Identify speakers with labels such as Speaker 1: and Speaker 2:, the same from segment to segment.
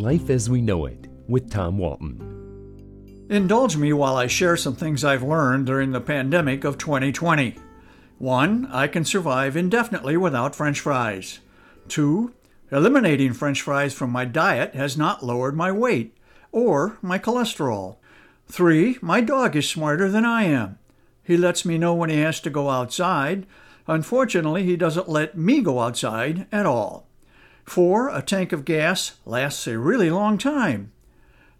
Speaker 1: Life as We Know It with Tom Walton.
Speaker 2: Indulge me while I share some things I've learned during the pandemic of 2020. One, I can survive indefinitely without french fries. Two, eliminating french fries from my diet has not lowered my weight or my cholesterol. Three, my dog is smarter than I am. He lets me know when he has to go outside. Unfortunately, he doesn't let me go outside at all. Four, a tank of gas lasts a really long time.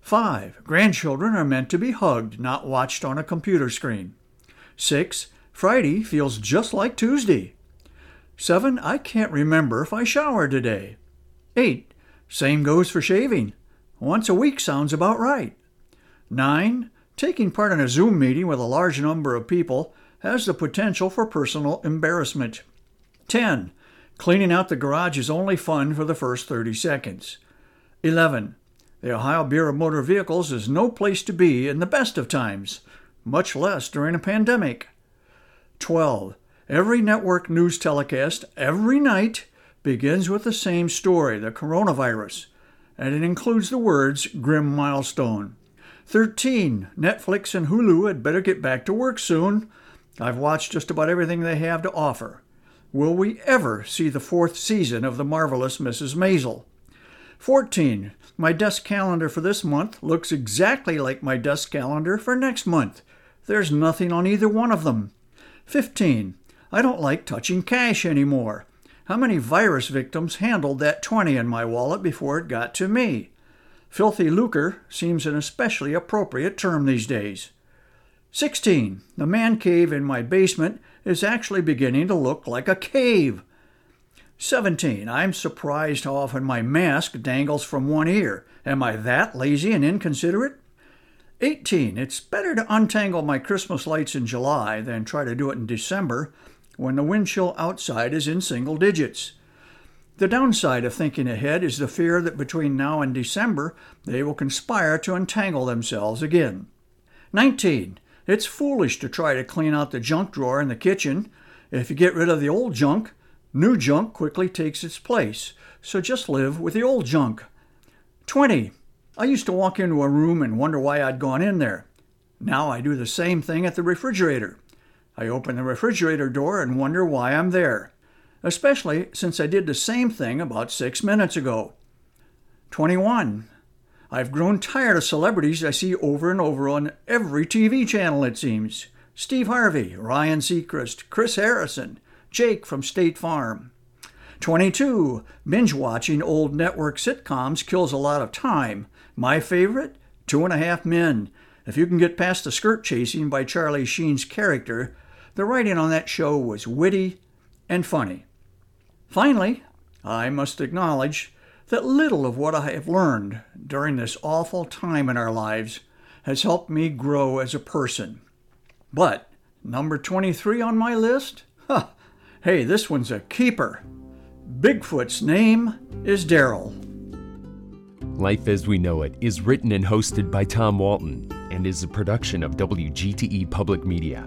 Speaker 2: Five, grandchildren are meant to be hugged, not watched on a computer screen. Six, Friday feels just like Tuesday. Seven, I can't remember if I showered today. Eight, same goes for shaving. Once a week sounds about right. Nine, taking part in a Zoom meeting with a large number of people has the potential for personal embarrassment. 10. Cleaning out the garage is only fun for the first 30 seconds. 11. The Ohio Bureau of Motor Vehicles is no place to be in the best of times, much less during a pandemic. 12. Every network news telecast every night begins with the same story the coronavirus, and it includes the words grim milestone. 13. Netflix and Hulu had better get back to work soon. I've watched just about everything they have to offer. Will we ever see the fourth season of The Marvelous Mrs. Maisel? 14. My desk calendar for this month looks exactly like my desk calendar for next month. There's nothing on either one of them. 15. I don't like touching cash anymore. How many virus victims handled that 20 in my wallet before it got to me? Filthy lucre seems an especially appropriate term these days. 16. The man cave in my basement is actually beginning to look like a cave. 17. I'm surprised how often my mask dangles from one ear. Am I that lazy and inconsiderate? 18. It's better to untangle my Christmas lights in July than try to do it in December when the wind chill outside is in single digits. The downside of thinking ahead is the fear that between now and December they will conspire to entangle themselves again. 19. It's foolish to try to clean out the junk drawer in the kitchen. If you get rid of the old junk, New junk quickly takes its place, so just live with the old junk. 20. I used to walk into a room and wonder why I'd gone in there. Now I do the same thing at the refrigerator. I open the refrigerator door and wonder why I'm there, especially since I did the same thing about six minutes ago. 21. I've grown tired of celebrities I see over and over on every TV channel, it seems. Steve Harvey, Ryan Seacrest, Chris Harrison, Jake from State Farm. 22. Binge watching old network sitcoms kills a lot of time. My favorite? Two and a Half Men. If you can get past the skirt chasing by Charlie Sheen's character, the writing on that show was witty and funny. Finally, I must acknowledge that little of what I have learned during this awful time in our lives has helped me grow as a person. But number 23 on my list? Huh, Hey, this one's a keeper. Bigfoot's name is Daryl.
Speaker 1: Life as We Know It is written and hosted by Tom Walton and is a production of WGTE Public Media.